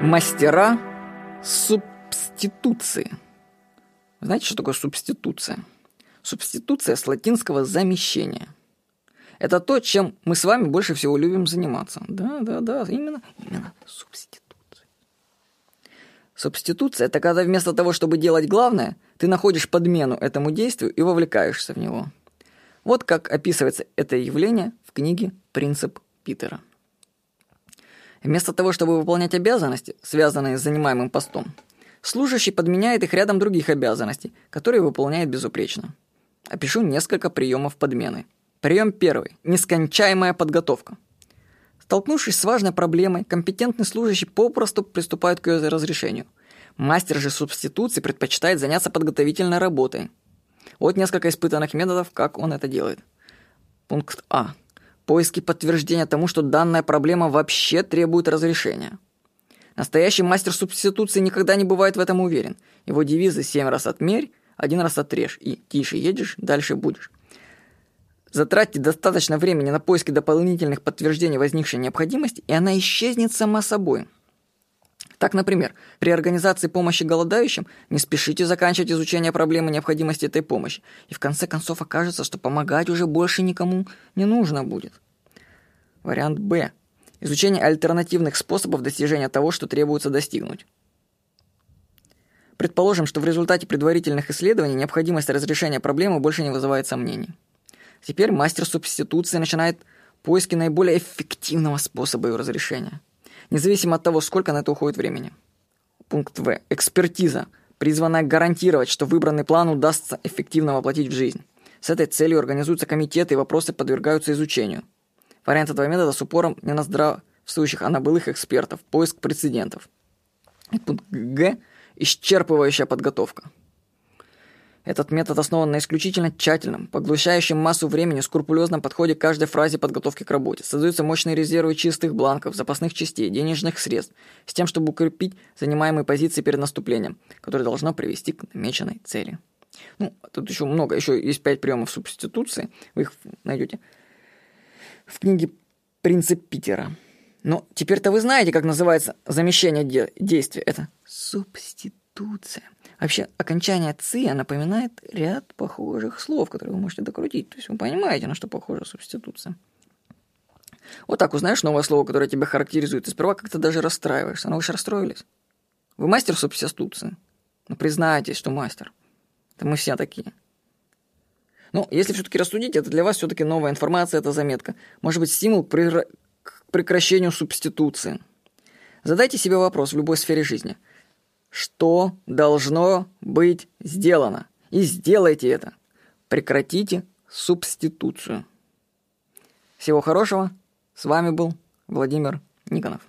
Мастера субституции. Знаете, что такое субституция? Субституция с латинского замещения. Это то, чем мы с вами больше всего любим заниматься. Да, да, да, именно, именно субституция. Субституция – это когда вместо того, чтобы делать главное, ты находишь подмену этому действию и вовлекаешься в него. Вот как описывается это явление в книге «Принцип Питера». Вместо того, чтобы выполнять обязанности, связанные с занимаемым постом, служащий подменяет их рядом других обязанностей, которые выполняет безупречно. Опишу несколько приемов подмены. Прием первый. Нескончаемая подготовка. Столкнувшись с важной проблемой, компетентный служащий попросту приступает к ее разрешению. Мастер же субституции предпочитает заняться подготовительной работой. Вот несколько испытанных методов, как он это делает. Пункт А поиски подтверждения тому, что данная проблема вообще требует разрешения. Настоящий мастер субституции никогда не бывает в этом уверен. Его девизы «семь раз отмерь», «один раз отрежь» и «тише едешь, дальше будешь». Затратьте достаточно времени на поиски дополнительных подтверждений возникшей необходимости, и она исчезнет сама собой – так, например, при организации помощи голодающим не спешите заканчивать изучение проблемы необходимости этой помощи, и в конце концов окажется, что помогать уже больше никому не нужно будет. Вариант Б. Изучение альтернативных способов достижения того, что требуется достигнуть. Предположим, что в результате предварительных исследований необходимость разрешения проблемы больше не вызывает сомнений. Теперь мастер субституции начинает поиски наиболее эффективного способа ее разрешения – независимо от того, сколько на это уходит времени. Пункт В. Экспертиза, призванная гарантировать, что выбранный план удастся эффективно воплотить в жизнь. С этой целью организуются комитеты и вопросы подвергаются изучению. Вариант этого метода с упором не на здравствующих, а на былых экспертов, поиск прецедентов. И пункт Г. Исчерпывающая подготовка. Этот метод основан на исключительно тщательном, поглощающем массу времени скрупулезном подходе к каждой фразе подготовки к работе. Создаются мощные резервы чистых бланков, запасных частей, денежных средств, с тем, чтобы укрепить занимаемые позиции перед наступлением, которое должно привести к намеченной цели. Ну, тут еще много, еще есть пять приемов субституции, вы их найдете в книге «Принцип Питера». Но теперь-то вы знаете, как называется замещение де- действия. Это субституция. Вообще, окончание «ци» напоминает ряд похожих слов, которые вы можете докрутить. То есть вы понимаете, на что похожа субституция. Вот так узнаешь новое слово, которое тебя характеризует, и сперва как-то даже расстраиваешься. Но вы же расстроились. Вы мастер субституции? Ну, признайтесь, что мастер. Это мы все такие. Но если все-таки рассудить, это для вас все-таки новая информация, это заметка. Может быть, стимул к прекращению субституции. Задайте себе вопрос в любой сфере жизни – что должно быть сделано. И сделайте это. Прекратите субституцию. Всего хорошего. С вами был Владимир Никонов.